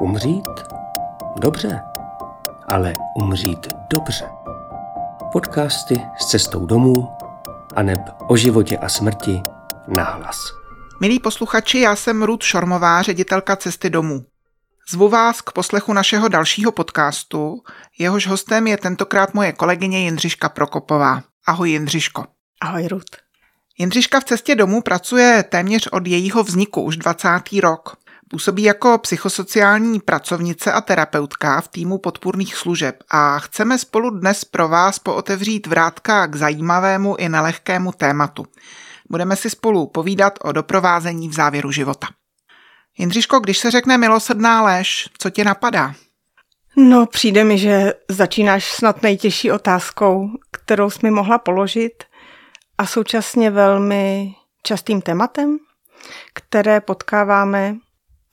Umřít? Dobře, ale umřít dobře. Podcasty s cestou domů a neb o životě a smrti nahlas. Milí posluchači, já jsem Ruth Šormová, ředitelka Cesty domů. Zvu vás k poslechu našeho dalšího podcastu. Jehož hostem je tentokrát moje kolegyně Jindřiška Prokopová. Ahoj Jindřiško. Ahoj Ruth. Jindřiška v cestě domů pracuje téměř od jejího vzniku už 20. rok. Působí jako psychosociální pracovnice a terapeutka v týmu podpůrných služeb a chceme spolu dnes pro vás pootevřít vrátka k zajímavému i nelehkému tématu. Budeme si spolu povídat o doprovázení v závěru života. Jindřiško, když se řekne milosrdná lež, co tě napadá? No, přijde mi, že začínáš snad nejtěžší otázkou, kterou jsi mi mohla položit a současně velmi častým tématem, které potkáváme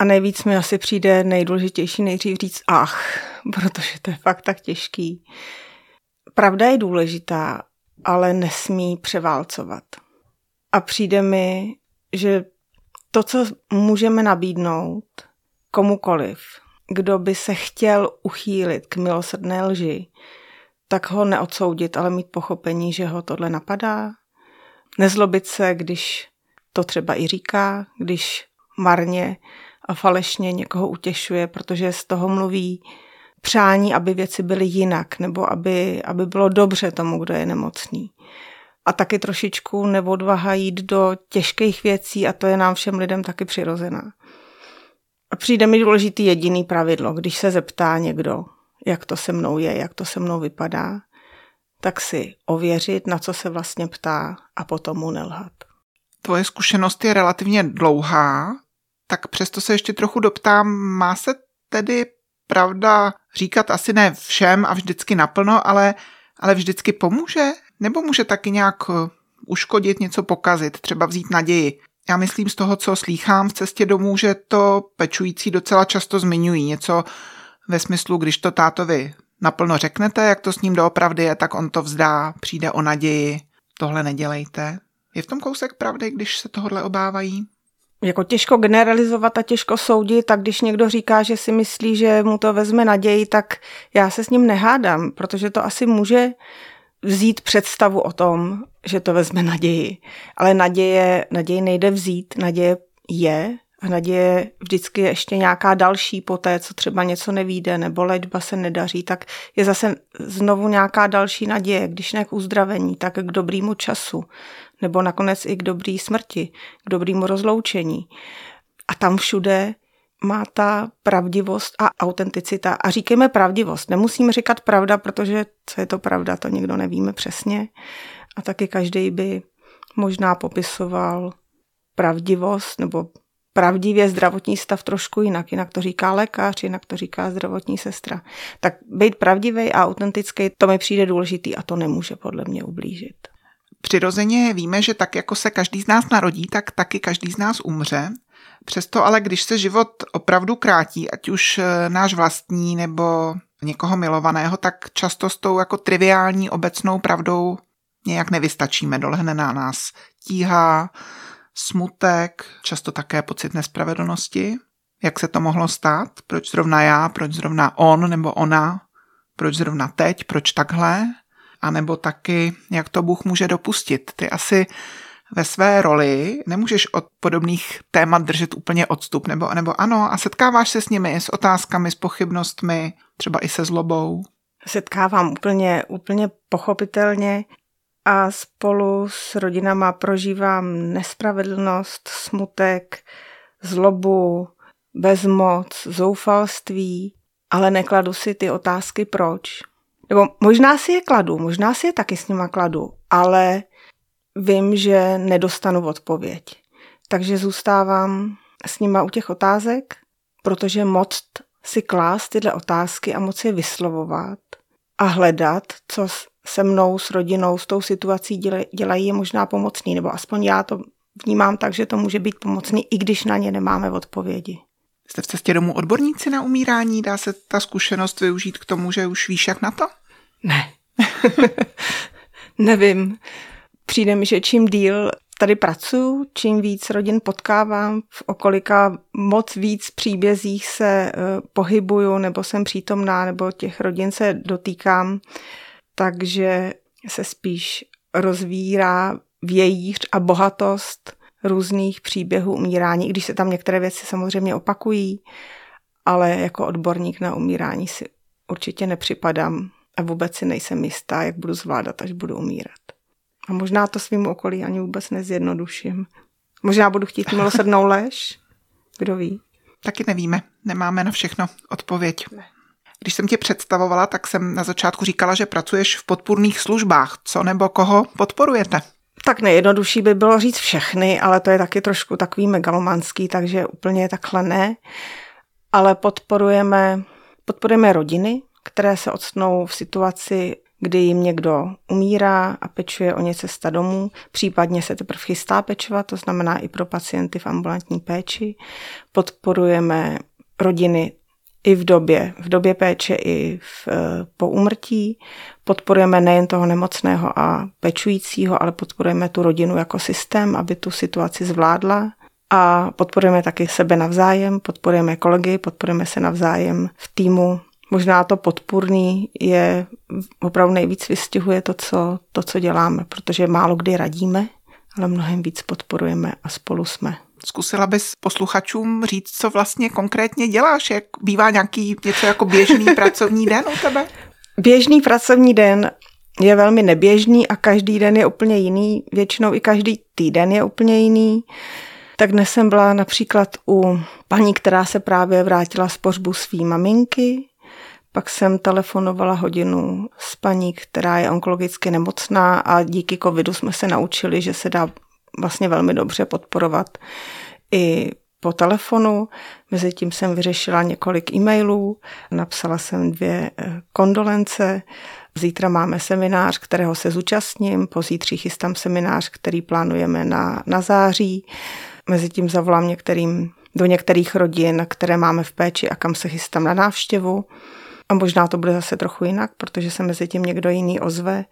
a nejvíc mi asi přijde nejdůležitější nejdřív říct ach, protože to je fakt tak těžký. Pravda je důležitá, ale nesmí převálcovat. A přijde mi, že to, co můžeme nabídnout komukoliv, kdo by se chtěl uchýlit k milosrdné lži, tak ho neodsoudit, ale mít pochopení, že ho tohle napadá. Nezlobit se, když to třeba i říká, když marně a falešně někoho utěšuje, protože z toho mluví přání, aby věci byly jinak, nebo aby, aby bylo dobře tomu, kdo je nemocný. A taky trošičku neodvaha jít do těžkých věcí a to je nám všem lidem taky přirozená. A přijde mi důležitý jediný pravidlo, když se zeptá někdo, jak to se mnou je, jak to se mnou vypadá, tak si ověřit, na co se vlastně ptá a potom mu nelhat. Tvoje zkušenost je relativně dlouhá, tak přesto se ještě trochu doptám, má se tedy pravda říkat asi ne všem a vždycky naplno, ale, ale vždycky pomůže? Nebo může taky nějak eh, uškodit, něco pokazit, třeba vzít naději? Já myslím z toho, co slýchám v cestě domů, že to pečující docela často zmiňují. Něco ve smyslu, když to tátovi naplno řeknete, jak to s ním doopravdy je, tak on to vzdá, přijde o naději, tohle nedělejte. Je v tom kousek pravdy, když se tohle obávají? Jako těžko generalizovat a těžko soudit, tak když někdo říká, že si myslí, že mu to vezme naději, tak já se s ním nehádám, protože to asi může vzít představu o tom, že to vezme naději. Ale naděje, naději nejde vzít, naděje je naděje vždycky je ještě nějaká další po té, co třeba něco nevíde nebo léčba se nedaří, tak je zase znovu nějaká další naděje, když ne k uzdravení, tak k dobrýmu času nebo nakonec i k dobrý smrti, k dobrýmu rozloučení. A tam všude má ta pravdivost a autenticita. A říkejme pravdivost. Nemusíme říkat pravda, protože co je to pravda, to nikdo nevíme přesně. A taky každý by možná popisoval pravdivost nebo pravdivě zdravotní stav trošku jinak. Jinak to říká lékař, jinak to říká zdravotní sestra. Tak být pravdivý a autentický, to mi přijde důležitý a to nemůže podle mě ublížit. Přirozeně víme, že tak jako se každý z nás narodí, tak taky každý z nás umře. Přesto ale, když se život opravdu krátí, ať už eh, náš vlastní nebo někoho milovaného, tak často s tou jako triviální obecnou pravdou nějak nevystačíme, dolehne na nás tíha, smutek, často také pocit nespravedlnosti. Jak se to mohlo stát? Proč zrovna já, proč zrovna on nebo ona? Proč zrovna teď, proč takhle? A nebo taky, jak to Bůh může dopustit. Ty asi ve své roli nemůžeš od podobných témat držet úplně odstup, nebo, nebo ano, a setkáváš se s nimi, s otázkami, s pochybnostmi, třeba i se zlobou. Setkávám úplně, úplně pochopitelně a spolu s rodinama prožívám nespravedlnost, smutek, zlobu, bezmoc, zoufalství, ale nekladu si ty otázky proč. Nebo možná si je kladu, možná si je taky s nima kladu, ale vím, že nedostanu odpověď. Takže zůstávám s nima u těch otázek, protože moc si klást tyhle otázky a moc je vyslovovat a hledat, co se mnou, s rodinou, s tou situací dělají, je možná pomocný, nebo aspoň já to vnímám tak, že to může být pomocný, i když na ně nemáme odpovědi. Jste v cestě domů odborníci na umírání? Dá se ta zkušenost využít k tomu, že už víš jak na to? Ne. Nevím. Přijde mi, že čím díl tady pracuji, čím víc rodin potkávám, v okolika moc víc příbězích se eh, pohybuju, nebo jsem přítomná, nebo těch rodin se dotýkám, takže se spíš rozvírá vějíř a bohatost různých příběhů umírání, i když se tam některé věci samozřejmě opakují, ale jako odborník na umírání si určitě nepřipadám a vůbec si nejsem jistá, jak budu zvládat, až budu umírat. A možná to svým okolí ani vůbec nezjednoduším. Možná budu chtít milosrdnou lež, kdo ví. Taky nevíme, nemáme na všechno odpověď. Ne. Když jsem tě představovala, tak jsem na začátku říkala, že pracuješ v podpůrných službách. Co nebo koho podporujete? Tak nejjednodušší by bylo říct všechny, ale to je taky trošku takový megalomanský, takže úplně takhle ne. Ale podporujeme, podporujeme rodiny, které se odstnou v situaci, kdy jim někdo umírá a pečuje o ně cesta domů, případně se teprve chystá pečovat, to znamená i pro pacienty v ambulantní péči. Podporujeme rodiny i v době, v době péče, i v, eh, po umrtí. Podporujeme nejen toho nemocného a pečujícího, ale podporujeme tu rodinu jako systém, aby tu situaci zvládla. A podporujeme taky sebe navzájem, podporujeme kolegy, podporujeme se navzájem v týmu. Možná to podpůrný je opravdu nejvíc vystihuje to co, to, co děláme, protože málo kdy radíme, ale mnohem víc podporujeme a spolu jsme. Zkusila bys posluchačům říct, co vlastně konkrétně děláš? Jak bývá nějaký něco jako běžný pracovní den u tebe? Běžný pracovní den je velmi neběžný a každý den je úplně jiný. Většinou i každý týden je úplně jiný. Tak dnes jsem byla například u paní, která se právě vrátila z pohřbu svý maminky. Pak jsem telefonovala hodinu s paní, která je onkologicky nemocná a díky covidu jsme se naučili, že se dá vlastně velmi dobře podporovat i po telefonu. Mezitím jsem vyřešila několik e-mailů, napsala jsem dvě eh, kondolence. Zítra máme seminář, kterého se zúčastním, pozítří chystám seminář, který plánujeme na, na září. Mezitím zavolám některým, do některých rodin, které máme v péči a kam se chystám na návštěvu. A možná to bude zase trochu jinak, protože se mezi tím někdo jiný ozve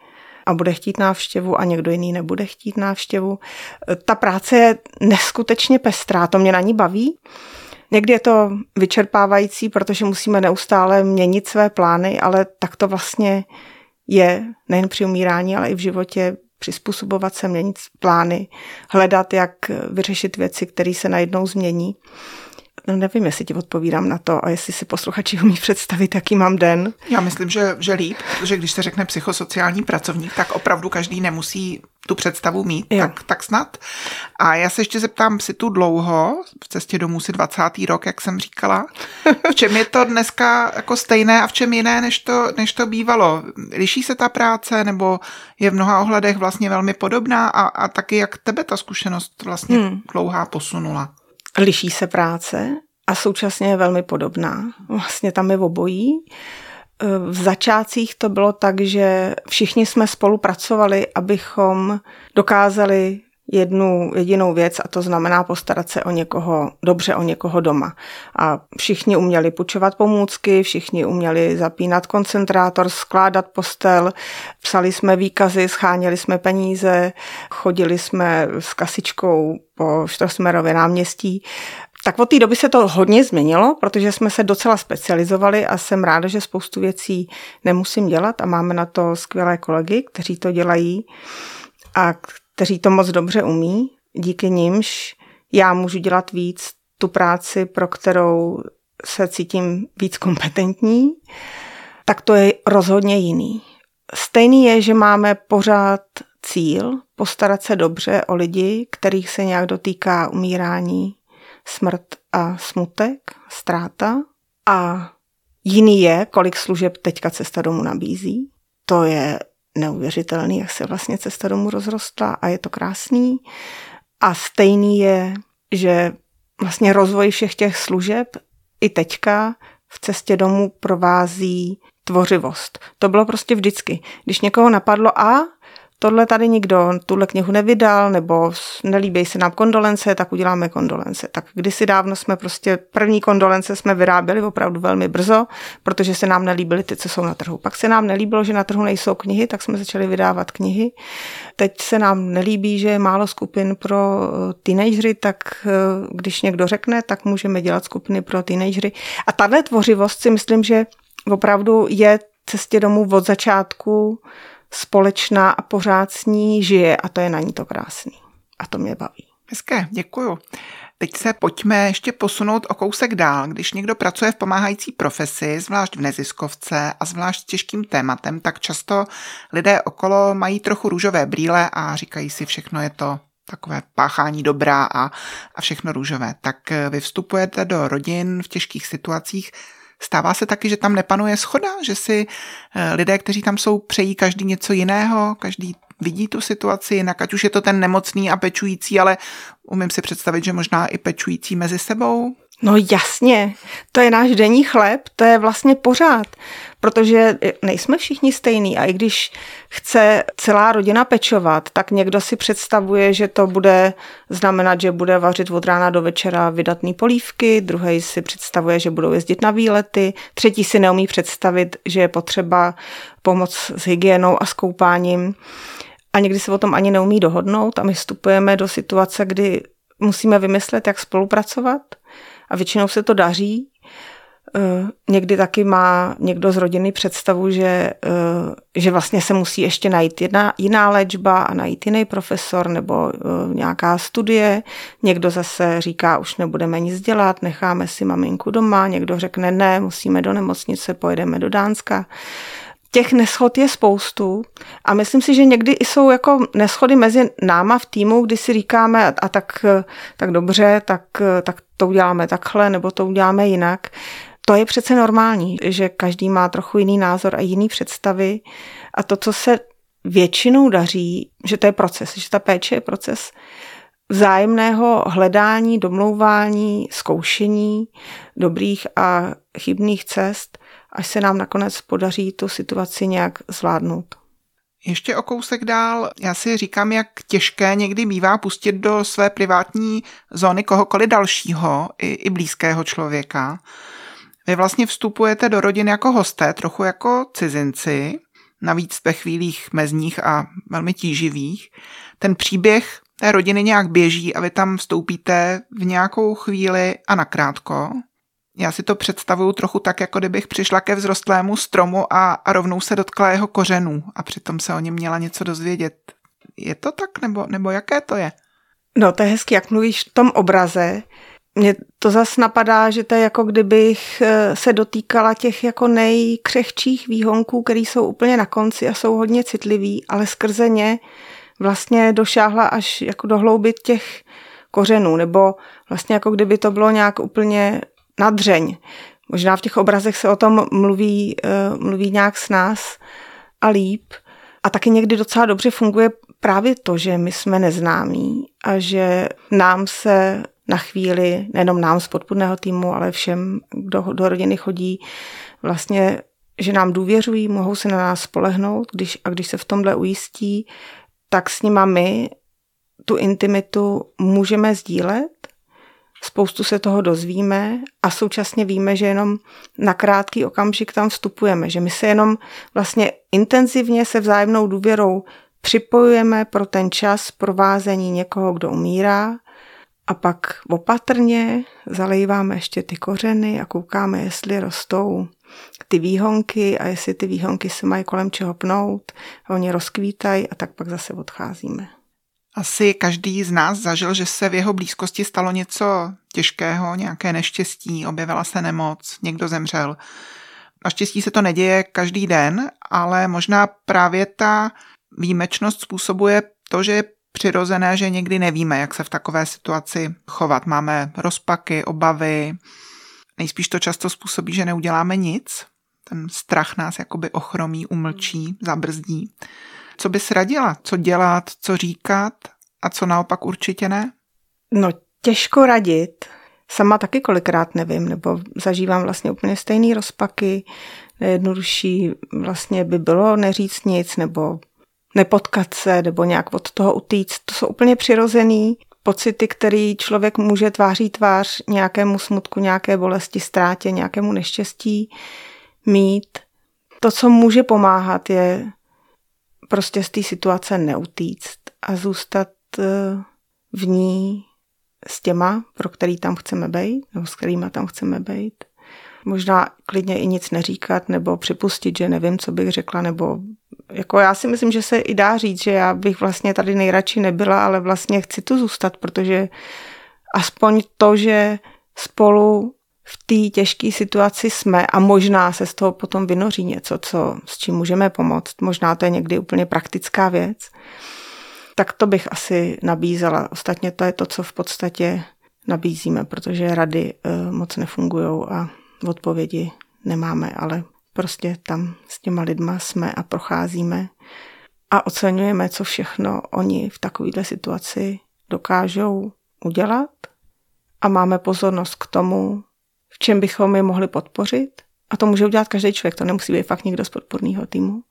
a bude chtít návštěvu a někdo jiný nebude chtít návštěvu. Ta práce je neskutečně pestrá, to mě na ní baví. Někdy je to vyčerpávající, protože musíme neustále měnit své plány, ale tak to vlastně je nejen při umírání, ale i v životě přizpůsobovat se, měnit plány, hledat, jak vyřešit věci, které se najednou změní. No, nevím, jestli ti odpovídám na to a jestli si posluchači umí představit, jaký mám den. Já myslím, že, že líp, protože když se řekne psychosociální pracovník, tak opravdu každý nemusí tu představu mít, tak, tak snad. A já se ještě zeptám, si tu dlouho, v cestě domů si 20. rok, jak jsem říkala. V čem je to dneska jako stejné a v čem jiné, než to, než to bývalo? Liší se ta práce nebo je v mnoha ohledech vlastně velmi podobná a, a taky jak tebe ta zkušenost vlastně hmm. dlouhá posunula? Liší se práce a současně je velmi podobná. Vlastně tam je obojí. V začátcích to bylo tak, že všichni jsme spolupracovali, abychom dokázali jednu jedinou věc a to znamená postarat se o někoho, dobře o někoho doma. A všichni uměli půjčovat pomůcky, všichni uměli zapínat koncentrátor, skládat postel, psali jsme výkazy, scháněli jsme peníze, chodili jsme s kasičkou po Štrosmerově náměstí. Tak od té doby se to hodně změnilo, protože jsme se docela specializovali a jsem ráda, že spoustu věcí nemusím dělat a máme na to skvělé kolegy, kteří to dělají a kteří to moc dobře umí, díky nimž já můžu dělat víc tu práci, pro kterou se cítím víc kompetentní, tak to je rozhodně jiný. Stejný je, že máme pořád cíl postarat se dobře o lidi, kterých se nějak dotýká umírání, smrt a smutek, ztráta. A jiný je, kolik služeb teďka cesta domů nabízí. To je neuvěřitelný, jak se vlastně cesta domů rozrostla a je to krásný. A stejný je, že vlastně rozvoj všech těch služeb i teďka v cestě domů provází tvořivost. To bylo prostě vždycky. Když někoho napadlo a tohle tady nikdo tuhle knihu nevydal, nebo nelíbí se nám kondolence, tak uděláme kondolence. Tak kdysi dávno jsme prostě první kondolence jsme vyráběli opravdu velmi brzo, protože se nám nelíbily ty, co jsou na trhu. Pak se nám nelíbilo, že na trhu nejsou knihy, tak jsme začali vydávat knihy. Teď se nám nelíbí, že je málo skupin pro eh, teenagery, tak eh, když někdo řekne, tak můžeme dělat skupiny pro teenagery. A tahle tvořivost si myslím, že opravdu je cestě domů od začátku společná a pořád s ní žije a to je na ní to krásný. A to mě baví. Hezké, děkuju. Teď se pojďme ještě posunout o kousek dál. Když někdo pracuje v pomáhající profesi, zvlášť v neziskovce a zvlášť s těžkým tématem, tak často lidé okolo mají trochu růžové brýle a říkají si, všechno je to takové páchání dobrá a, a všechno růžové. Tak vy vstupujete do rodin v těžkých situacích Stává se taky, že tam nepanuje schoda, že si eh, lidé, kteří tam jsou, přejí každý něco jiného, každý vidí tu situaci jinak, ať už je to ten nemocný a pečující, ale umím si představit, že možná i pečující mezi sebou. No jasně, to je náš denní chléb, to je vlastně pořád, protože nejsme všichni stejní a i když chce celá rodina pečovat, tak někdo si představuje, že to bude znamenat, že bude vařit od rána do večera vydatný polívky, druhý si představuje, že budou jezdit na výlety, třetí si neumí představit, že je potřeba pomoc s hygienou a s koupáním. A někdy se o tom ani neumí dohodnout a my vstupujeme do situace, kdy musíme vymyslet, jak spolupracovat a většinou se to daří. Eh, někdy taky má někdo z rodiny představu, že, eh, že vlastně se musí ještě najít jedna, jiná léčba a najít jiný profesor nebo eh, nějaká studie. Někdo zase říká, už nebudeme nic dělat, necháme si maminku doma. Někdo řekne, ne, musíme do nemocnice, pojedeme do Dánska těch neschod je spoustu a myslím si, že někdy i jsou jako neschody mezi náma v týmu, kdy si říkáme a, tak, tak dobře, tak, tak to uděláme takhle nebo to uděláme jinak. To je přece normální, že každý má trochu jiný názor a jiný představy a to, co se většinou daří, že to je proces, že ta péče je proces vzájemného hledání, domlouvání, zkoušení dobrých a chybných cest až se nám nakonec podaří tu situaci nějak zvládnout. Ještě o kousek dál, já si říkám, jak těžké někdy bývá pustit do své privátní zóny kohokoliv dalšího, i, i blízkého člověka. Vy vlastně vstupujete do rodiny jako hosté, trochu jako cizinci, navíc ve chvílích mezních a velmi tíživých. Ten příběh té rodiny nějak běží a vy tam vstoupíte v nějakou chvíli a nakrátko. Já si to představuju trochu tak, jako kdybych přišla ke vzrostlému stromu a, a rovnou se dotkla jeho kořenů a přitom se o něm měla něco dozvědět. Je to tak, nebo, nebo jaké to je? No, to je hezky, jak mluvíš v tom obraze. Mně to zase napadá, že to je jako kdybych eh, se dotýkala těch jako nejkřehčích výhonků, které jsou úplně na konci a jsou hodně citlivý, ale skrze ně vlastně došáhla až jako do hlouby těch kořenů, nebo vlastně jako kdyby to bylo nějak úplně nadřeň. Možná v těch obrazech se o tom mluví, eh, mluví nějak s nás a líp. A taky někdy docela dobře funguje právě to, že my jsme neznámí a že nám se na chvíli, nejenom nám z podpůrného týmu, ale všem, kdo do rodiny chodí, vlastně, že nám důvěřují, mohou se na nás spolehnout když, a když se v tomhle ujistí, tak s nima my tu intimitu můžeme sdílet spoustu se toho dozvíme a současně víme, že jenom na krátký okamžik tam vstupujeme, že my se jenom vlastně intenzivně se vzájemnou důvěrou připojujeme pro ten čas provázení někoho, kdo umírá a pak opatrně zalejváme ještě ty kořeny a koukáme, jestli rostou ty výhonky a jestli ty výhonky se mají kolem čeho pnout, oni rozkvítají a tak pak zase odcházíme. Asi každý z nás zažil, že se v jeho blízkosti stalo něco těžkého, nějaké neštěstí, objevila se nemoc, někdo zemřel. Naštěstí se to neděje každý den, ale možná právě ta výjimečnost způsobuje to, že je přirozené, že někdy nevíme, jak se v takové situaci chovat. Máme rozpaky, obavy. Nejspíš to často způsobí, že neuděláme nic. Ten strach nás jakoby ochromí, umlčí, zabrzdí. Co bys radila? Co dělat, co říkat a co naopak určitě ne? No, těžko radit. Sama taky kolikrát nevím, nebo zažívám vlastně úplně stejný rozpaky. Nejjednodušší vlastně by bylo neříct nic, nebo nepotkat se nebo nějak od toho utíct. To jsou úplně přirozený pocity, který člověk může tváří tvář nějakému smutku, nějaké bolesti, ztrátě, nějakému neštěstí mít. To, co může pomáhat, je prostě z té situace neutíct a zůstat eh, v ní s těma, pro který tam chceme být, nebo s kterýma tam chceme být. Možná klidně i nic neříkat, nebo připustit, že nevím, co bych řekla, nebo jako já si myslím, že se i dá říct, že já bych vlastně tady nejradši nebyla, ale vlastně chci tu zůstat, protože aspoň to, že spolu v té těžké situaci jsme a možná se z toho potom vynoří něco, co, s čím můžeme pomoct. Možná to je někdy úplně praktická věc. Tak to bych asi nabízela. Ostatně to je to, co v podstatě nabízíme, protože rady uh, moc nefungují a odpovědi nemáme, ale prostě tam s těma lidma jsme a procházíme a oceňujeme, co všechno oni v takovéhle situaci dokážou udělat a máme pozornost k tomu, čem bychom je mohli podpořit. A to může udělat každý člověk, to nemusí být fakt někdo z podporného týmu.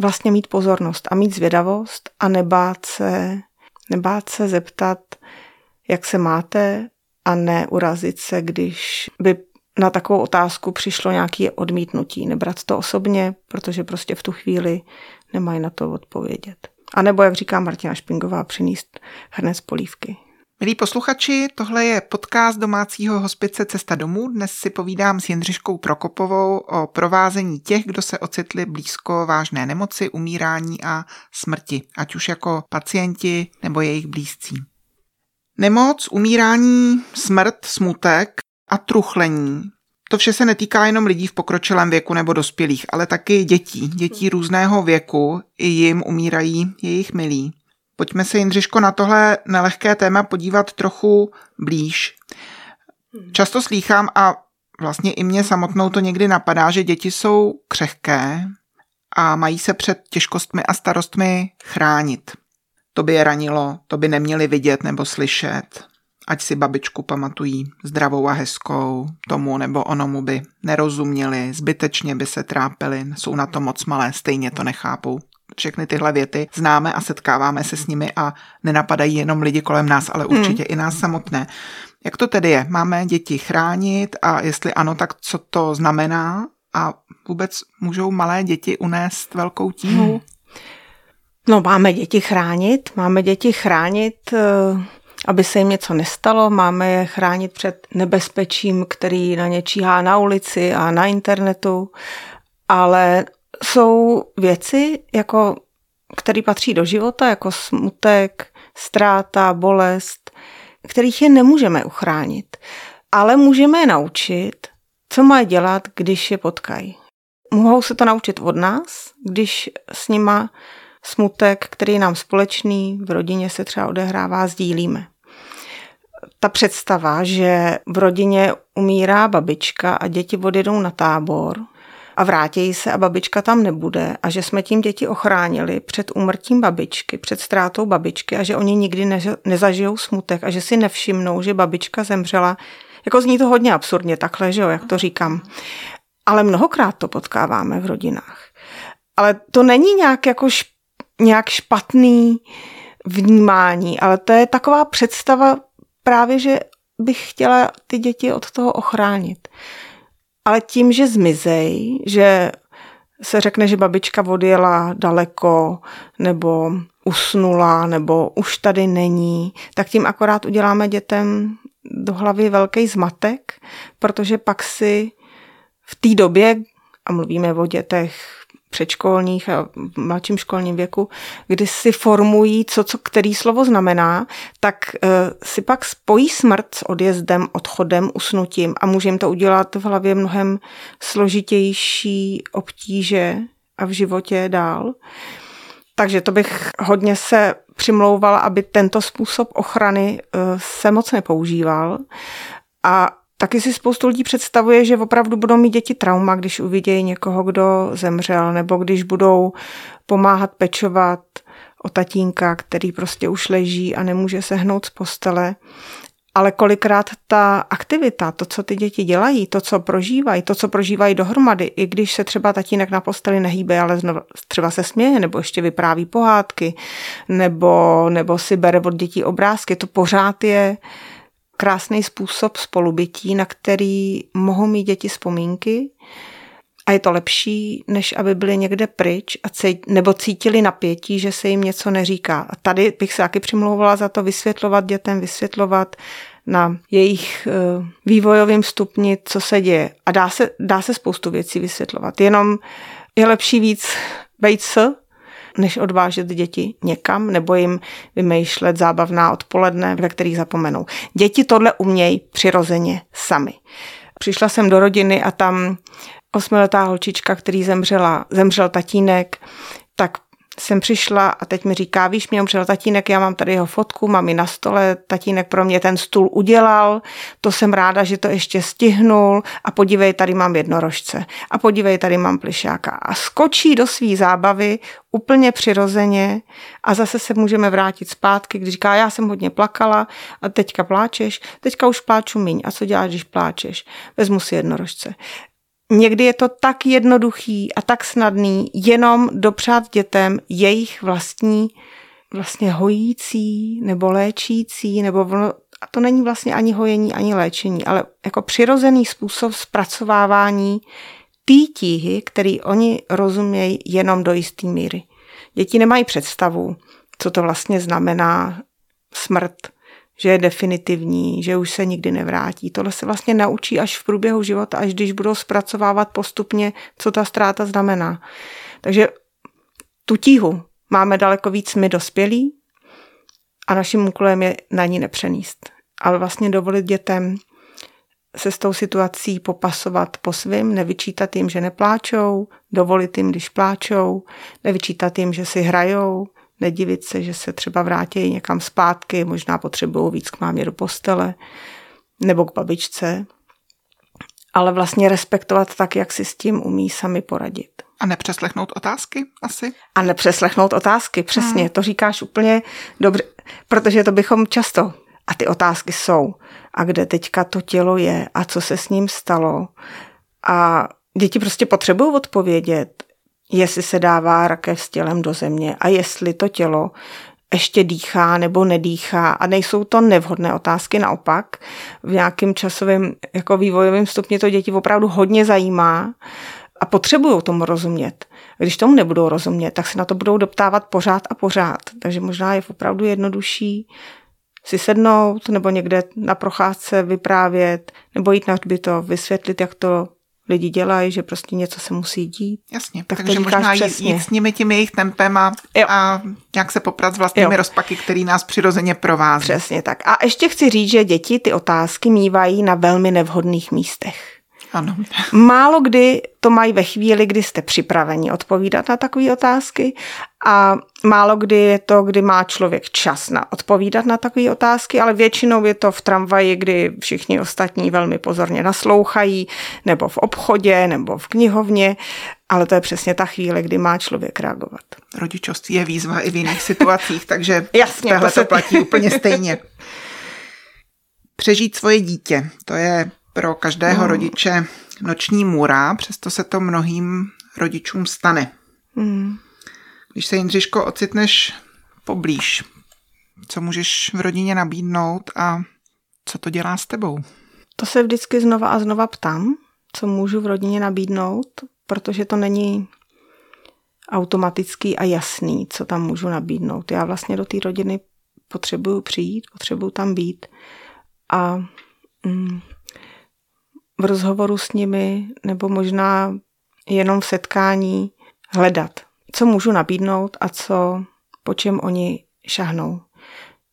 Vlastně mít pozornost a mít zvědavost a nebát se, nebát se zeptat, jak se máte a neurazit se, když by na takovou otázku přišlo nějaké odmítnutí. Nebrat to osobně, protože prostě v tu chvíli nemají na to odpovědět. A nebo, jak říká Martina Špingová, přinést hrnec polívky. Milí posluchači, tohle je podcast domácího hospice Cesta domů. Dnes si povídám s Jindřiškou Prokopovou o provázení těch, kdo se ocitli blízko vážné nemoci, umírání a smrti, ať už jako pacienti nebo jejich blízcí. Nemoc, umírání, smrt, smutek a truchlení. To vše se netýká jenom lidí v pokročilém věku nebo dospělých, ale taky dětí. Dětí různého věku, i jim umírají jejich milí. Pojďme se, Jindřiško, na tohle nelehké téma podívat trochu blíž. Často slýchám a vlastně i mě samotnou to někdy napadá, že děti jsou křehké a mají se před těžkostmi a starostmi chránit. To by je ranilo, to by neměli vidět nebo slyšet ať si babičku pamatují zdravou a hezkou, tomu nebo onomu by nerozuměli, zbytečně by se trápili, jsou na to moc malé, stejně to nechápou. Všechny tyhle věty známe a setkáváme se s nimi a nenapadají jenom lidi kolem nás, ale určitě hmm. i nás samotné. Jak to tedy je? Máme děti chránit a jestli ano, tak co to znamená? A vůbec můžou malé děti unést velkou tíhu? Hmm. No, máme děti chránit, máme děti chránit uh aby se jim něco nestalo. Máme je chránit před nebezpečím, který na ně číhá na ulici a na internetu. Ale jsou věci, jako, které patří do života, jako smutek, ztráta, bolest, kterých je nemůžeme uchránit. Ale můžeme je naučit, co mají dělat, když je potkají. Mohou se to naučit od nás, když s nima smutek, který nám společný, v rodině se třeba odehrává, sdílíme ta představa, že v rodině umírá babička a děti odjedou na tábor a vrátí se a babička tam nebude a že jsme tím děti ochránili před umrtím babičky, před ztrátou babičky a že oni nikdy ne, nezažijou smutek a že si nevšimnou, že babička zemřela. Jako zní to hodně absurdně takhle, že jo, jak to říkám. Ale mnohokrát to potkáváme v rodinách. Ale to není nějak jako šp, nějak špatný vnímání, ale to je taková představa právě, že bych chtěla ty děti od toho ochránit. Ale tím, že zmizej, že se řekne, že babička odjela daleko, nebo usnula, nebo už tady není, tak tím akorát uděláme dětem do hlavy velký zmatek, protože pak si v té době, a mluvíme o dětech předškolních a mladším školním věku, kdy si formují, co, co který slovo znamená, tak uh, si pak spojí smrt s odjezdem, odchodem, usnutím a můžeme to udělat v hlavě mnohem složitější obtíže a v životě dál. Takže to bych hodně se přimlouvala, aby tento způsob ochrany uh, se moc nepoužíval. A Taky si spoustu lidí představuje, že opravdu budou mít děti trauma, když uvidějí někoho, kdo zemřel, nebo když budou pomáhat pečovat o tatínka, který prostě už leží a nemůže se hnout z postele. ale kolikrát ta aktivita, to, co ty děti dělají, to, co prožívají, to, co prožívají dohromady, i když se třeba tatínek na posteli nehýbe, ale znovu, třeba se směje, nebo ještě vypráví pohádky, nebo, nebo si bere od dětí obrázky, to pořád je krásný způsob spolubytí, na který mohou mít děti vzpomínky, a je to lepší, než aby byli někde pryč a cít, nebo cítili napětí, že se jim něco neříká. A tady bych se taky přimlouvala za to vysvětlovat dětem, vysvětlovat na jejich uh, vývojovém stupni, co se děje. A dá se, dá se spoustu věcí vysvětlovat. Jenom je lepší víc být s, než odvážet děti někam, nebo jim vymýšlet zábavná odpoledne, ve kterých zapomenou. Děti tohle umějí přirozeně sami. Přišla jsem do rodiny a tam osmiletá holčička, který zemřela, zemřel tatínek, tak jsem přišla a teď mi říká, víš, mě umřel tatínek, já mám tady jeho fotku, mám ji na stole, tatínek pro mě ten stůl udělal, to jsem ráda, že to ještě stihnul a podívej, tady mám jednorožce a podívej, tady mám plišáka a skočí do své zábavy úplně přirozeně a zase se můžeme vrátit zpátky, když říká, já jsem hodně plakala a teďka pláčeš, teďka už pláču míň a co děláš, když pláčeš? Vezmu si jednorožce. Někdy je to tak jednoduchý a tak snadný jenom dopřát dětem jejich vlastní vlastně hojící nebo léčící, nebo a to není vlastně ani hojení, ani léčení, ale jako přirozený způsob zpracovávání té tíhy, který oni rozumějí jenom do jisté míry. Děti nemají představu, co to vlastně znamená smrt, že je definitivní, že už se nikdy nevrátí. Tohle se vlastně naučí až v průběhu života, až když budou zpracovávat postupně, co ta ztráta znamená. Takže tu tíhu máme daleko víc my dospělí a naším úkolem je na ní nepřenést. Ale vlastně dovolit dětem se s tou situací popasovat po svým, nevyčítat jim, že nepláčou, dovolit jim, když pláčou, nevyčítat jim, že si hrajou, nedivit se, že se třeba vrátí někam zpátky, možná potřebují víc k mámě do postele nebo k babičce, ale vlastně respektovat tak, jak si s tím umí sami poradit. A nepřeslechnout otázky asi? A nepřeslechnout otázky, přesně, hmm. to říkáš úplně dobře, protože to bychom často, a ty otázky jsou, a kde teďka to tělo je, a co se s ním stalo. A děti prostě potřebují odpovědět jestli se dává rakev s tělem do země a jestli to tělo ještě dýchá nebo nedýchá a nejsou to nevhodné otázky, naopak v nějakém časovém jako vývojovém stupni to děti opravdu hodně zajímá a potřebují tomu rozumět. Když tomu nebudou rozumět, tak se na to budou doptávat pořád a pořád. Takže možná je opravdu jednodušší si sednout nebo někde na procházce vyprávět nebo jít na hřbitov, vysvětlit, jak to lidi dělají, že prostě něco se musí dít. Jasně, tak takže možná jít, jít s nimi tím jejich tempem a, a nějak se poprat s vlastními jo. rozpaky, který nás přirozeně provází. Přesně tak. A ještě chci říct, že děti ty otázky mývají na velmi nevhodných místech. Ano. Málo kdy to mají ve chvíli, kdy jste připraveni odpovídat na takové otázky a málo kdy je to, kdy má člověk čas na odpovídat na takové otázky, ale většinou je to v tramvaji, kdy všichni ostatní velmi pozorně naslouchají, nebo v obchodě, nebo v knihovně, ale to je přesně ta chvíle, kdy má člověk reagovat. Rodičovství je výzva i v jiných situacích, takže Jasně, tohle to, se... to platí úplně stejně. Přežít svoje dítě, to je pro každého no. rodiče noční můra, přesto se to mnohým rodičům stane. Mm. Když se, Jindřiško, ocitneš poblíž, co můžeš v rodině nabídnout a co to dělá s tebou? To se vždycky znova a znova ptám, co můžu v rodině nabídnout, protože to není automatický a jasný, co tam můžu nabídnout. Já vlastně do té rodiny potřebuju přijít, potřebuju tam být a mm, v rozhovoru s nimi nebo možná jenom v setkání hledat, co můžu nabídnout a co, po čem oni šahnou.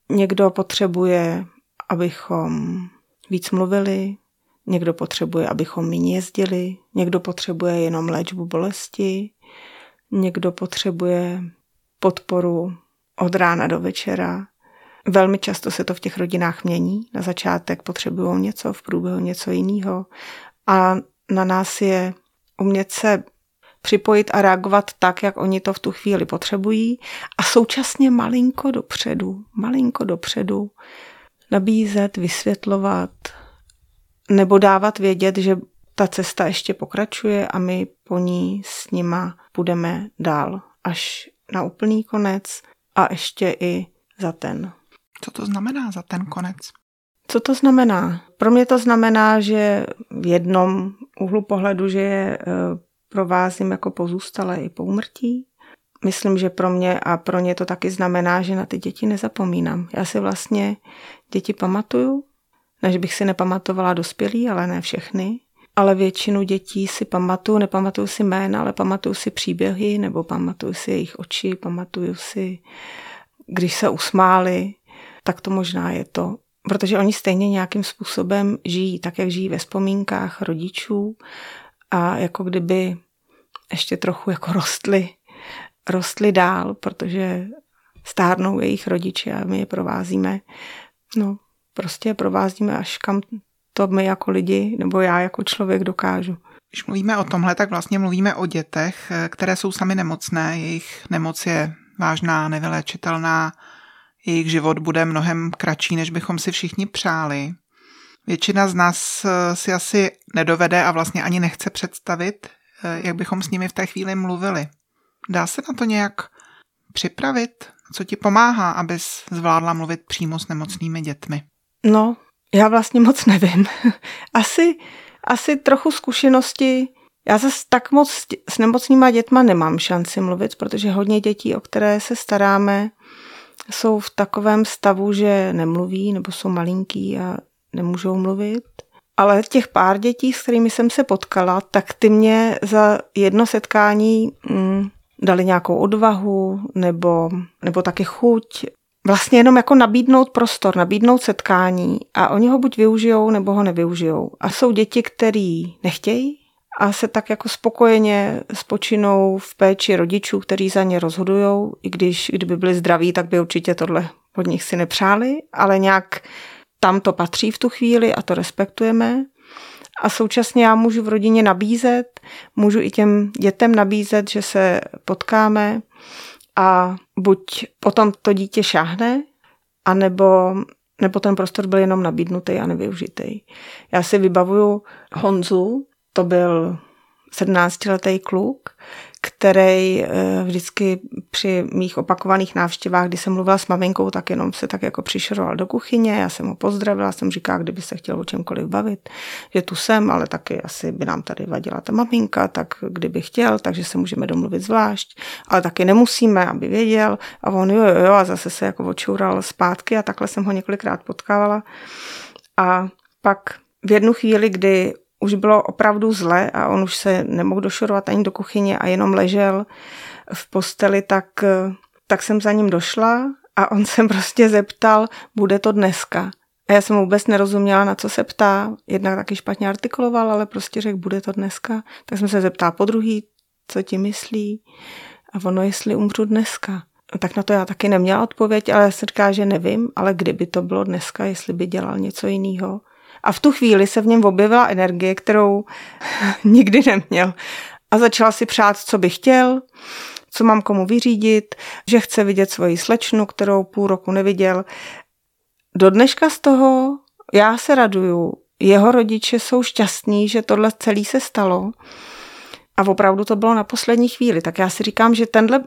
Někdo potřebuje, abychom víc mluvili, někdo potřebuje, abychom méně jezdili, někdo potřebuje jenom léčbu bolesti, někdo potřebuje podporu od rána do večera, Velmi často se to v těch rodinách mění. Na začátek potřebují něco, v průběhu něco jiného. A na nás je umět se připojit a reagovat tak, jak oni to v tu chvíli potřebují a současně malinko dopředu, malinko dopředu nabízet, vysvětlovat nebo dávat vědět, že ta cesta ještě pokračuje a my po ní s nima půjdeme dál až na úplný konec a ještě i za ten. Co to znamená za ten konec? Co to znamená? Pro mě to znamená, že v jednom úhlu pohledu, že je eh, provázím jako pozůstalé i po umrtí. Myslím, že pro mě a pro ně to taky znamená, že na ty děti nezapomínám. Já si vlastně děti pamatuju, než bych si nepamatovala dospělí, ale ne všechny. Ale většinu dětí si pamatuju, nepamatuju si jména, ale pamatuju si příběhy, nebo pamatuju si jejich oči, pamatuju si, když se usmáli, tak to možná je to. Protože oni stejně nějakým způsobem žijí, tak jak žijí ve vzpomínkách rodičů a jako kdyby ještě trochu jako rostly, rostly dál, protože stárnou jejich rodiče a my je provázíme. No, prostě je provázíme až kam to my jako lidi nebo já jako člověk dokážu. Když mluvíme o tomhle, tak vlastně mluvíme o dětech, které jsou sami nemocné. Jejich nemoc je vážná, nevyléčitelná. Jejich život bude mnohem kratší, než bychom si všichni přáli. Většina z nás eh, si asi nedovede a vlastně ani nechce představit, eh, jak bychom s nimi v té chvíli mluvili. Dá se na to nějak připravit? Co ti pomáhá, abys zvládla mluvit přímo s nemocnými dětmi? No, já vlastně moc nevím. asi, asi trochu zkušenosti. Já zase tak moc s nemocnýma dětma nemám šanci mluvit, protože hodně dětí, o které se staráme, jsou v takovém stavu, že nemluví nebo jsou malinký a nemůžou mluvit. Ale těch pár dětí, s kterými jsem se potkala, tak ty mě za jedno setkání mm, dali nějakou odvahu nebo, nebo taky chuť vlastně jenom jako nabídnout prostor, nabídnout setkání a oni ho buď využijou, nebo ho nevyužijou. A jsou děti, který nechtějí a se tak jako spokojeně spočinou v péči rodičů, kteří za ně rozhodují, i když kdyby byli zdraví, tak by určitě tohle od nich si nepřáli, ale nějak tam to patří v tu chvíli a to respektujeme. A současně já můžu v rodině nabízet, můžu i těm dětem nabízet, že se potkáme a buď potom to dítě šáhne, anebo nebo ten prostor byl jenom nabídnutý a nevyužitý. Já si vybavuju Honzu, to byl 17-letý kluk, který eh, vždycky při mých opakovaných návštěvách, kdy jsem mluvila s maminkou, tak jenom se tak jako přišroval do kuchyně, já jsem ho pozdravila, jsem říkala, kdyby se chtěl o čemkoliv bavit, že tu jsem, ale taky asi by nám tady vadila ta maminka, tak kdyby chtěl, takže se můžeme domluvit zvlášť, ale taky nemusíme, aby věděl. A on jo, jo, jo a zase se jako očoural zpátky a takhle jsem ho několikrát potkávala. A pak v jednu chvíli, kdy už bylo opravdu zle a on už se nemohl došorovat ani do kuchyně a jenom ležel v posteli, tak, tak jsem za ním došla a on se prostě zeptal, bude to dneska. A já jsem vůbec nerozuměla, na co se ptá. Jednak taky špatně artikuloval, ale prostě řekl, bude to dneska. Tak jsem se zeptala po druhý, co ti myslí. A ono, jestli umřu dneska. Tak na to já taky neměla odpověď, ale já se říká, že nevím, ale kdyby to bylo dneska, jestli by dělal něco jiného. A v tu chvíli se v něm objevila energie, kterou nikdy neměl. A začala si přát, co by chtěl, co mám komu vyřídit, že chce vidět svoji slečnu, kterou půl roku neviděl. Do dneška z toho já se raduju. Jeho rodiče jsou šťastní, že tohle celé se stalo. A opravdu to bylo na poslední chvíli. Tak já si říkám, že tenhle,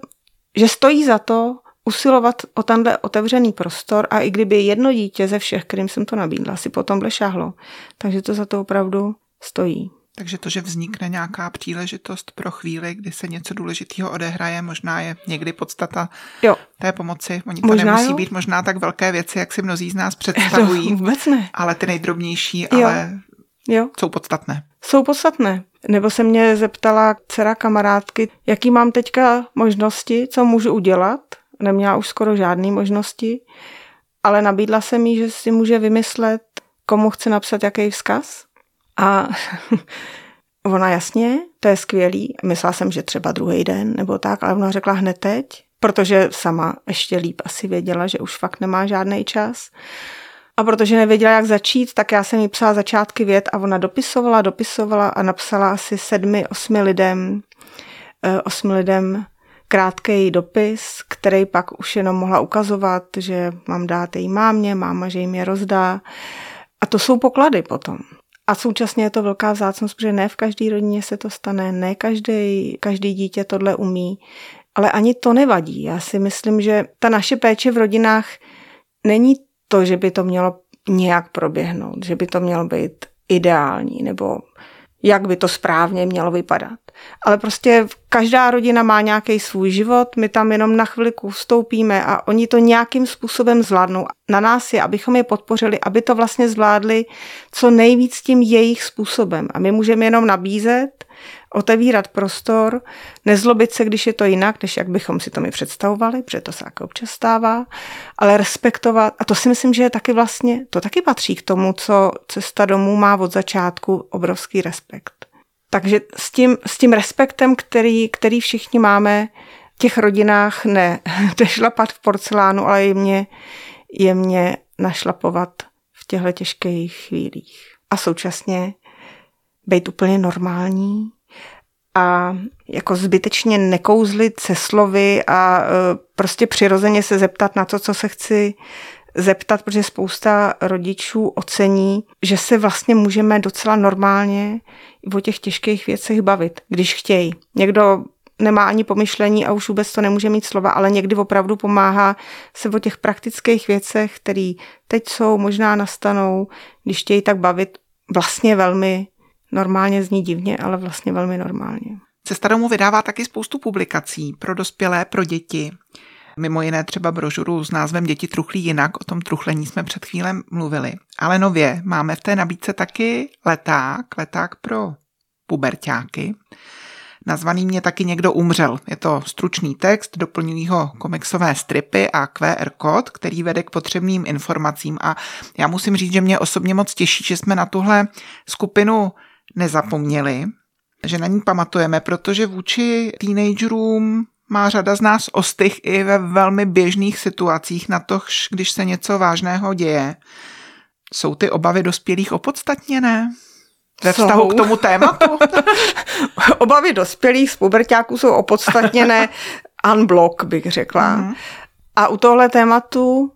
že stojí za to usilovat o tenhle otevřený prostor a i kdyby jedno dítě ze všech, kterým jsem to nabídla, si potom šáhlo, takže to za to opravdu stojí. Takže to, že vznikne nějaká příležitost pro chvíli, kdy se něco důležitého odehraje, možná je někdy podstata jo. té pomoci. Oni to možná nemusí jo. být možná tak velké věci, jak si mnozí z nás představují. To vůbec ne. Ale ty nejdrobnější, jo. ale jo. jsou podstatné. Jsou podstatné. Nebo se mě zeptala dcera kamarádky, jaký mám teďka možnosti, co můžu udělat, neměla už skoro žádné možnosti, ale nabídla se mi, že si může vymyslet, komu chce napsat jaký vzkaz. A ona jasně, to je skvělý. Myslela jsem, že třeba druhý den nebo tak, ale ona řekla hned teď, protože sama ještě líp asi věděla, že už fakt nemá žádný čas. A protože nevěděla, jak začít, tak já jsem jí psala začátky věd a ona dopisovala, dopisovala a napsala asi sedmi, osmi lidem, eh, osmi lidem krátký dopis, který pak už jenom mohla ukazovat, že mám dát její mámě, máma, že jim je rozdá. A to jsou poklady potom. A současně je to velká vzácnost, protože ne v každé rodině se to stane, ne každý, každý dítě tohle umí, ale ani to nevadí. Já si myslím, že ta naše péče v rodinách není to, že by to mělo nějak proběhnout, že by to mělo být ideální nebo jak by to správně mělo vypadat. Ale prostě každá rodina má nějaký svůj život, my tam jenom na chvilku vstoupíme a oni to nějakým způsobem zvládnou. Na nás je, abychom je podpořili, aby to vlastně zvládli co nejvíc tím jejich způsobem. A my můžeme jenom nabízet otevírat prostor, nezlobit se, když je to jinak, než jak bychom si to my představovali, protože to se jako občas stává, ale respektovat. A to si myslím, že je taky vlastně, to taky patří k tomu, co cesta domů má od začátku obrovský respekt. Takže s tím, s tím respektem, který, který všichni máme v těch rodinách, ne nešlapat v porcelánu, ale jemně, jemně našlapovat v těchto těžkých chvílích. A současně být úplně normální, a jako zbytečně nekouzlit se slovy a e, prostě přirozeně se zeptat na to, co se chci zeptat, protože spousta rodičů ocení, že se vlastně můžeme docela normálně o těch těžkých věcech bavit, když chtějí. Někdo nemá ani pomyšlení a už vůbec to nemůže mít slova, ale někdy opravdu pomáhá se o těch praktických věcech, které teď jsou, možná nastanou, když chtějí tak bavit vlastně velmi normálně zní divně, ale vlastně velmi normálně. Cesta domů vydává taky spoustu publikací pro dospělé, pro děti. Mimo jiné třeba brožuru s názvem Děti truchlí jinak, o tom truchlení jsme před chvílem mluvili. Ale nově máme v té nabídce taky leták, leták pro puberťáky. Nazvaný mě taky někdo umřel. Je to stručný text, doplňují ho komiksové stripy a QR kód, který vede k potřebným informacím. A já musím říct, že mě osobně moc těší, že jsme na tuhle skupinu nezapomněli, že na ní pamatujeme, protože vůči teenagerům má řada z nás ostych i ve velmi běžných situacích na to, když se něco vážného děje. Jsou ty obavy dospělých opodstatněné? Ve vztahu jsou. k tomu tématu? obavy dospělých z pubertáků jsou opodstatněné unblock, bych řekla. Mm. A u tohle tématu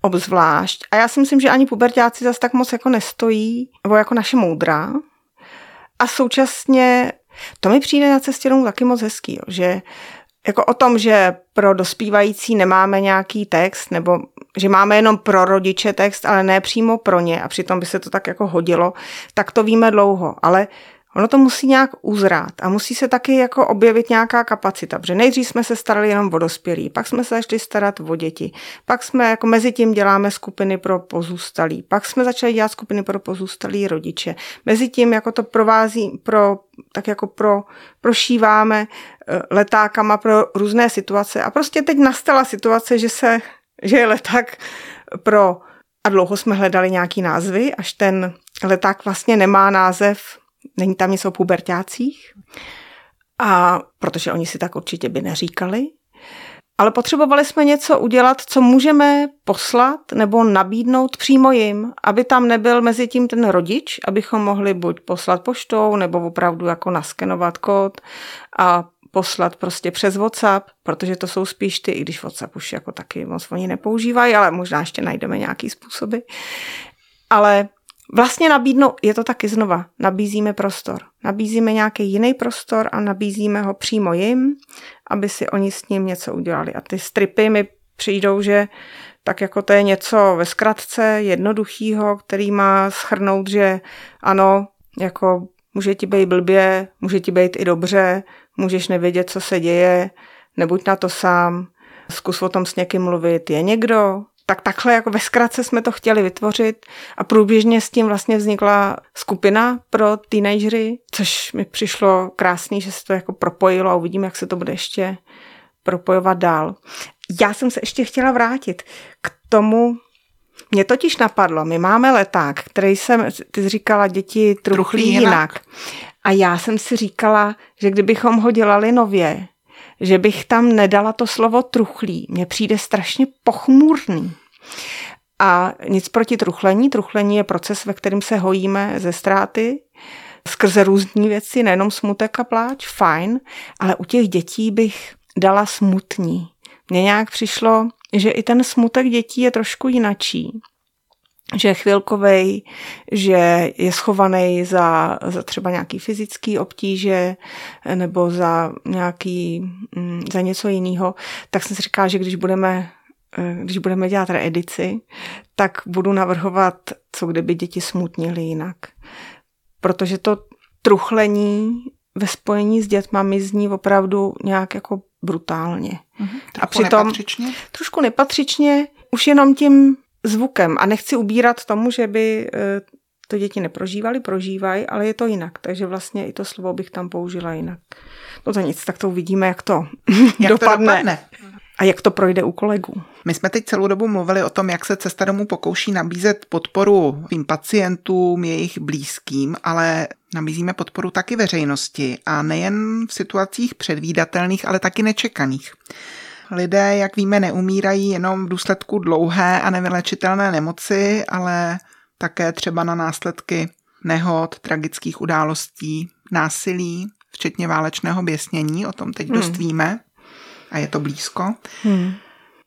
obzvlášť. A já si myslím, že ani pubertáci zase tak moc jako nestojí, nebo jako naše moudra, a současně to mi přijde na cestě domů taky moc hezký, jo, že jako o tom, že pro dospívající nemáme nějaký text, nebo že máme jenom pro rodiče text, ale ne přímo pro ně a přitom by se to tak jako hodilo, tak to víme dlouho. Ale Ono to musí nějak uzrát a musí se taky jako objevit nějaká kapacita, protože nejdřív jsme se starali jenom o dospělí, pak jsme se začali starat o děti, pak jsme jako mezi tím děláme skupiny pro pozůstalí, pak jsme začali dělat skupiny pro pozůstalí rodiče. Mezi tím jako to provází, pro, tak jako pro, prošíváme eh, letákama pro různé situace a prostě teď nastala situace, že se, že je leták pro a dlouho jsme hledali nějaký názvy, až ten leták vlastně nemá název Není tam něco o pubertácích, a protože oni si tak určitě by neříkali. Ale potřebovali jsme něco udělat, co můžeme poslat nebo nabídnout přímo jim, aby tam nebyl mezi tím ten rodič, abychom mohli buď poslat poštou, nebo opravdu jako naskenovat kód a poslat prostě přes WhatsApp, protože to jsou spíš ty, i když WhatsApp už jako taky moc oni nepoužívají, ale možná ještě najdeme nějaký způsoby. Ale vlastně nabídnou, je to taky znova, nabízíme prostor. Nabízíme nějaký jiný prostor a nabízíme ho přímo jim, aby si oni s ním něco udělali. A ty stripy mi přijdou, že tak jako to je něco ve zkratce jednoduchýho, který má schrnout, že ano, jako může ti být blbě, může ti být i dobře, můžeš nevědět, co se děje, nebuď na to sám, zkus o tom s někým mluvit. Je někdo, tak takhle jako ve zkratce jsme to chtěli vytvořit a průběžně s tím vlastně vznikla skupina pro teenagery, což mi přišlo krásný, že se to jako propojilo a uvidíme, jak se to bude ještě propojovat dál. Já jsem se ještě chtěla vrátit k tomu, mě totiž napadlo, my máme leták, který jsem, ty jsi říkala, děti truchlí, truchlí jinak. jinak. A já jsem si říkala, že kdybychom ho dělali nově, že bych tam nedala to slovo truchlí. Mně přijde strašně pochmurný. A nic proti truchlení. Truchlení je proces, ve kterém se hojíme ze ztráty, skrze různé věci, nejenom smutek a pláč, fajn, ale u těch dětí bych dala smutní. Mně nějak přišlo, že i ten smutek dětí je trošku jinačí že je chvilkovej, že je schovaný za, za třeba nějaký fyzický obtíže nebo za nějaký, mm, za něco jiného, tak jsem si říkala, že když budeme eh, když budeme dělat reedici, tak budu navrhovat, co kdyby děti smutnily jinak. Protože to truchlení ve spojení s dětma mi zní opravdu nějak jako brutálně. Mm-hmm. A přitom nepatřičně? trošku nepatřičně, už jenom tím zvukem. A nechci ubírat tomu, že by eh, to děti neprožívali, prožívají, ale je to jinak. Takže vlastně i to slovo bych tam použila jinak. No to nic, tak to uvidíme, jak to, jak dopadne. to dopadne. A jak to projde u kolegů. My jsme teď celou dobu mluvili o tom, jak se cesta domů pokouší nabízet podporu svým pacientům, jejich blízkým, ale nabízíme podporu taky veřejnosti a nejen v situacích předvídatelných, ale taky nečekaných. Lidé, jak víme, neumírají jenom v důsledku dlouhé a nevylečitelné nemoci, ale také třeba na následky nehod, tragických událostí, násilí, včetně válečného běsnění, o tom teď hmm. dost víme a je to blízko. Hmm.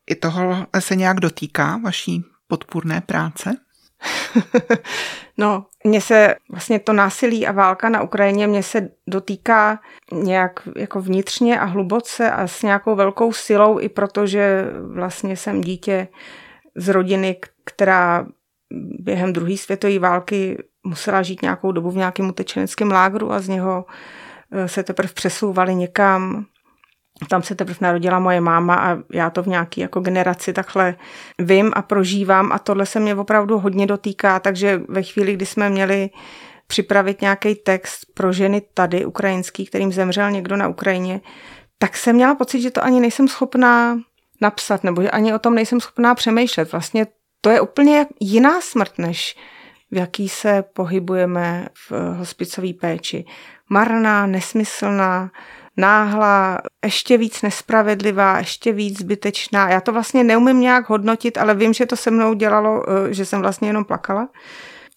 I toho se nějak dotýká vaší podpůrné práce? no, mně se vlastně to násilí a válka na Ukrajině mě se dotýká nějak jako vnitřně a hluboce a s nějakou velkou silou, i protože vlastně jsem dítě z rodiny, která během druhé světové války musela žít nějakou dobu v nějakém utečeneckém lágru a z něho eh, se teprve přesouvali někam tam se teprve narodila moje máma a já to v nějaký jako generaci takhle vím a prožívám a tohle se mě opravdu hodně dotýká, takže ve chvíli, kdy jsme měli připravit nějaký text pro ženy tady ukrajinský, kterým zemřel někdo na Ukrajině, tak jsem měla pocit, že to ani nejsem schopná napsat, nebo že ani o tom nejsem schopná přemýšlet. Vlastně to je úplně jiná smrt, než v jaký se pohybujeme v hospicové péči. Marná, nesmyslná, náhla, ještě víc nespravedlivá, ještě víc zbytečná. Já to vlastně neumím nějak hodnotit, ale vím, že to se mnou dělalo, eh, že jsem vlastně jenom plakala.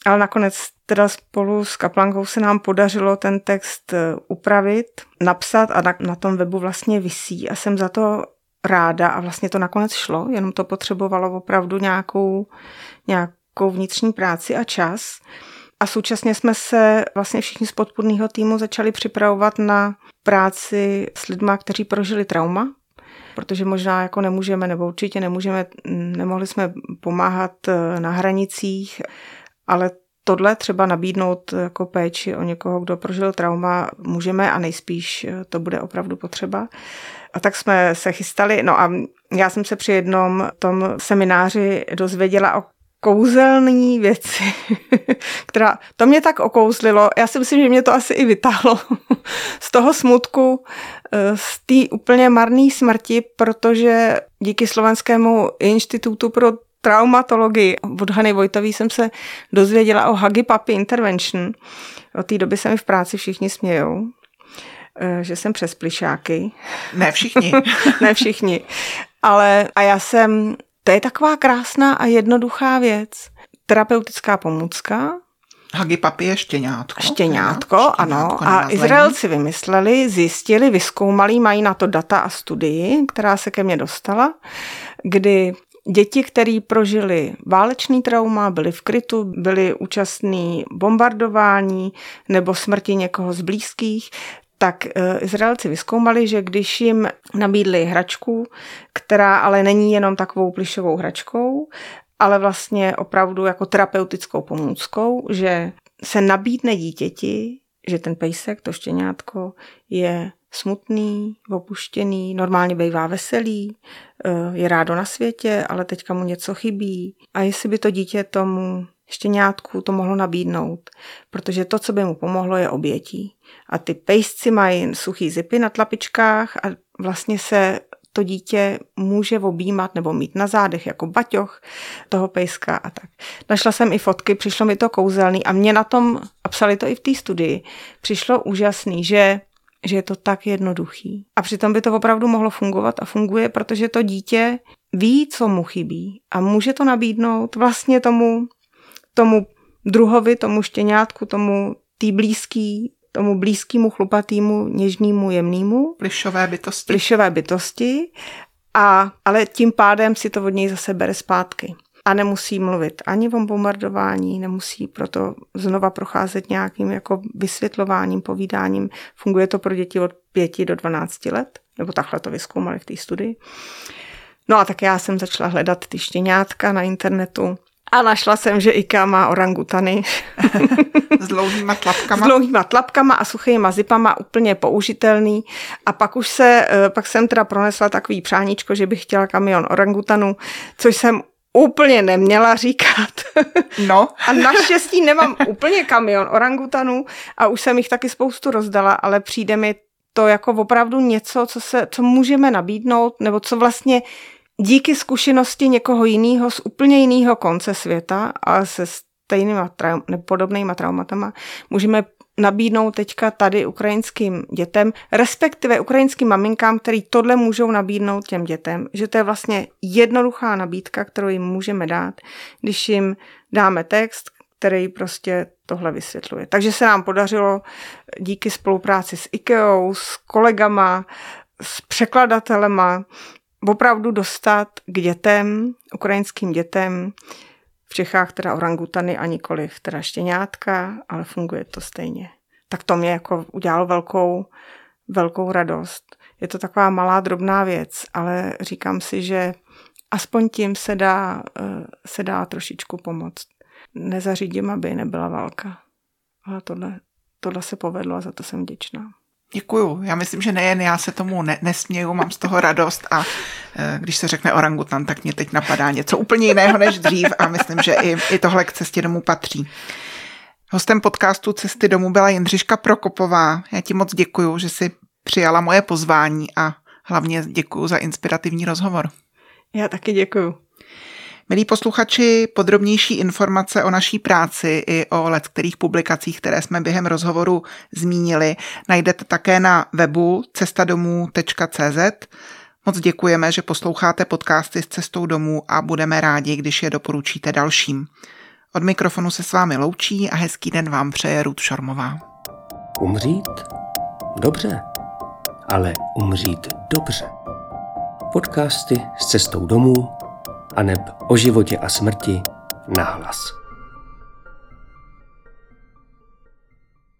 Ale nakonec teda spolu s Kaplankou se nám podařilo ten text eh, upravit, napsat a na, na tom webu vlastně visí a jsem za to ráda a vlastně to nakonec šlo, jenom to potřebovalo opravdu nějakou, nějakou vnitřní práci a čas. A současně jsme se vlastně všichni z podpůrného týmu začali připravovat na práci s lidmi, kteří prožili trauma, protože možná jako nemůžeme, nebo určitě nemůžeme, nemohli jsme pomáhat eh, na hranicích, ale tohle třeba nabídnout jako péči o někoho, kdo prožil trauma, můžeme a nejspíš eh, to bude opravdu potřeba. A tak jsme se chystali, no a já jsem se při jednom tom semináři dozvěděla o kouzelný věci, která to mě tak okouzlilo. Já si myslím, že mě to asi i vytáhlo z toho smutku, eh, z té úplně marné smrti, protože díky Slovenskému institutu pro traumatologii od Hany Vojtový jsem se dozvěděla o Hagi Papi Intervention. Od té doby se mi v práci všichni smějou, eh, že jsem přes plišáky. Ne všichni. ne všichni. Ale a já jsem to je taková krásná a jednoduchá věc. Terapeutická pomůcka. Hagipapi je štěňátko. Štěňátko, ano. štěňátko a Izraelci vymysleli, zjistili, vyskoumali, mají na to data a studii, která se ke mně dostala, kdy děti, které prožili válečný trauma, byli v krytu, byli účastní bombardování nebo smrti někoho z blízkých, tak eh, Izraelci vyskoumali, že když jim nabídli hračku, která ale není jenom takovou plišovou hračkou, ale vlastně opravdu jako terapeutickou pomůckou, že se nabídne dítěti, že ten pejsek, to štěňátko, je smutný, opuštěný, normálně bývá veselý, eh, je rádo na světě, ale teďka mu něco chybí. A jestli by to dítě tomu štěňátku to mohlo nabídnout, protože to, co by mu pomohlo, je obětí. A ty pejsci mají suchý zipy na tlapičkách a vlastně se to dítě může objímat nebo mít na zádech jako baťoch toho pejska a tak. Našla jsem i fotky, přišlo mi to kouzelný a mě na tom, a psali to i v té studii, přišlo úžasný, že že je to tak jednoduchý. A přitom by to opravdu mohlo fungovat a funguje, protože to dítě ví, co mu chybí a může to nabídnout vlastně tomu tomu druhovi, tomu štěňátku, tomu tý blízký tomu blízkému, chlupatýmu, něžnému, jemnému. Plišové bytosti. Plišové bytosti. A, ale tím pádem si to od něj zase bere zpátky. A nemusí mluvit ani o bombardování, nemusí proto znova procházet nějakým jako vysvětlováním, povídáním. Funguje to pro děti od 5 do 12 let, nebo takhle to vyskoumali v té studii. No a tak já jsem začala hledat ty štěňátka na internetu a našla jsem, že IKEA má orangutany. S dlouhýma tlapkama. S dlouhýma tlapkama a suchýma zipama, úplně použitelný. A pak už se, eh, pak jsem teda pronesla takový přáníčko, že bych chtěla kamion orangutanů, což jsem úplně neměla říkat. No. A naštěstí nemám úplně kamion orangutanů a už jsem jich taky spoustu rozdala, ale přijde mi to jako opravdu něco, co, se, co můžeme nabídnout, nebo co vlastně díky zkušenosti někoho jiného z úplně jiného konce světa a se stejnýma traum, podobnýma traumatama můžeme nabídnout teďka tady ukrajinským dětem, respektive ukrajinským maminkám, který tohle můžou nabídnout těm dětem, že to je vlastně jednoduchá nabídka, kterou jim můžeme dát, když jim dáme text, který prostě tohle vysvětluje. Takže se nám podařilo díky spolupráci s IKEA, s kolegama, s překladatelema, opravdu dostat k dětem, ukrajinským dětem, v Čechách teda orangutany a nikoliv teda štěňátka, ale funguje to stejně. Tak to mě jako udělalo velkou, velkou radost. Je to taková malá, drobná věc, ale říkám si, že aspoň tím se dá, eh, se dá trošičku pomoct. Nezařídím, aby nebyla válka. Ale tohle, tohle se povedlo a za to jsem vděčná. Děkuju. Já myslím, že nejen já se tomu ne- nesměju, mám z toho radost a e, když se řekne orangutan, tak mě teď napadá něco úplně jiného než dřív a myslím, že i, i tohle k cestě domů patří. Hostem podcastu Cesty domů byla Jindřiška Prokopová. Já ti moc děkuju, že jsi přijala moje pozvání a hlavně děkuju za inspirativní rozhovor. Já taky děkuju. Milí posluchači, podrobnější informace o naší práci i o letkterých publikacích, které jsme během rozhovoru zmínili, najdete také na webu cestadomů.cz. Moc děkujeme, že posloucháte podcasty s cestou domů a budeme rádi, když je doporučíte dalším. Od mikrofonu se s vámi loučí a hezký den vám přeje Ruth Šormová. Umřít? Dobře, ale umřít dobře. Podcasty s cestou domů aneb o životě a smrti nahlas.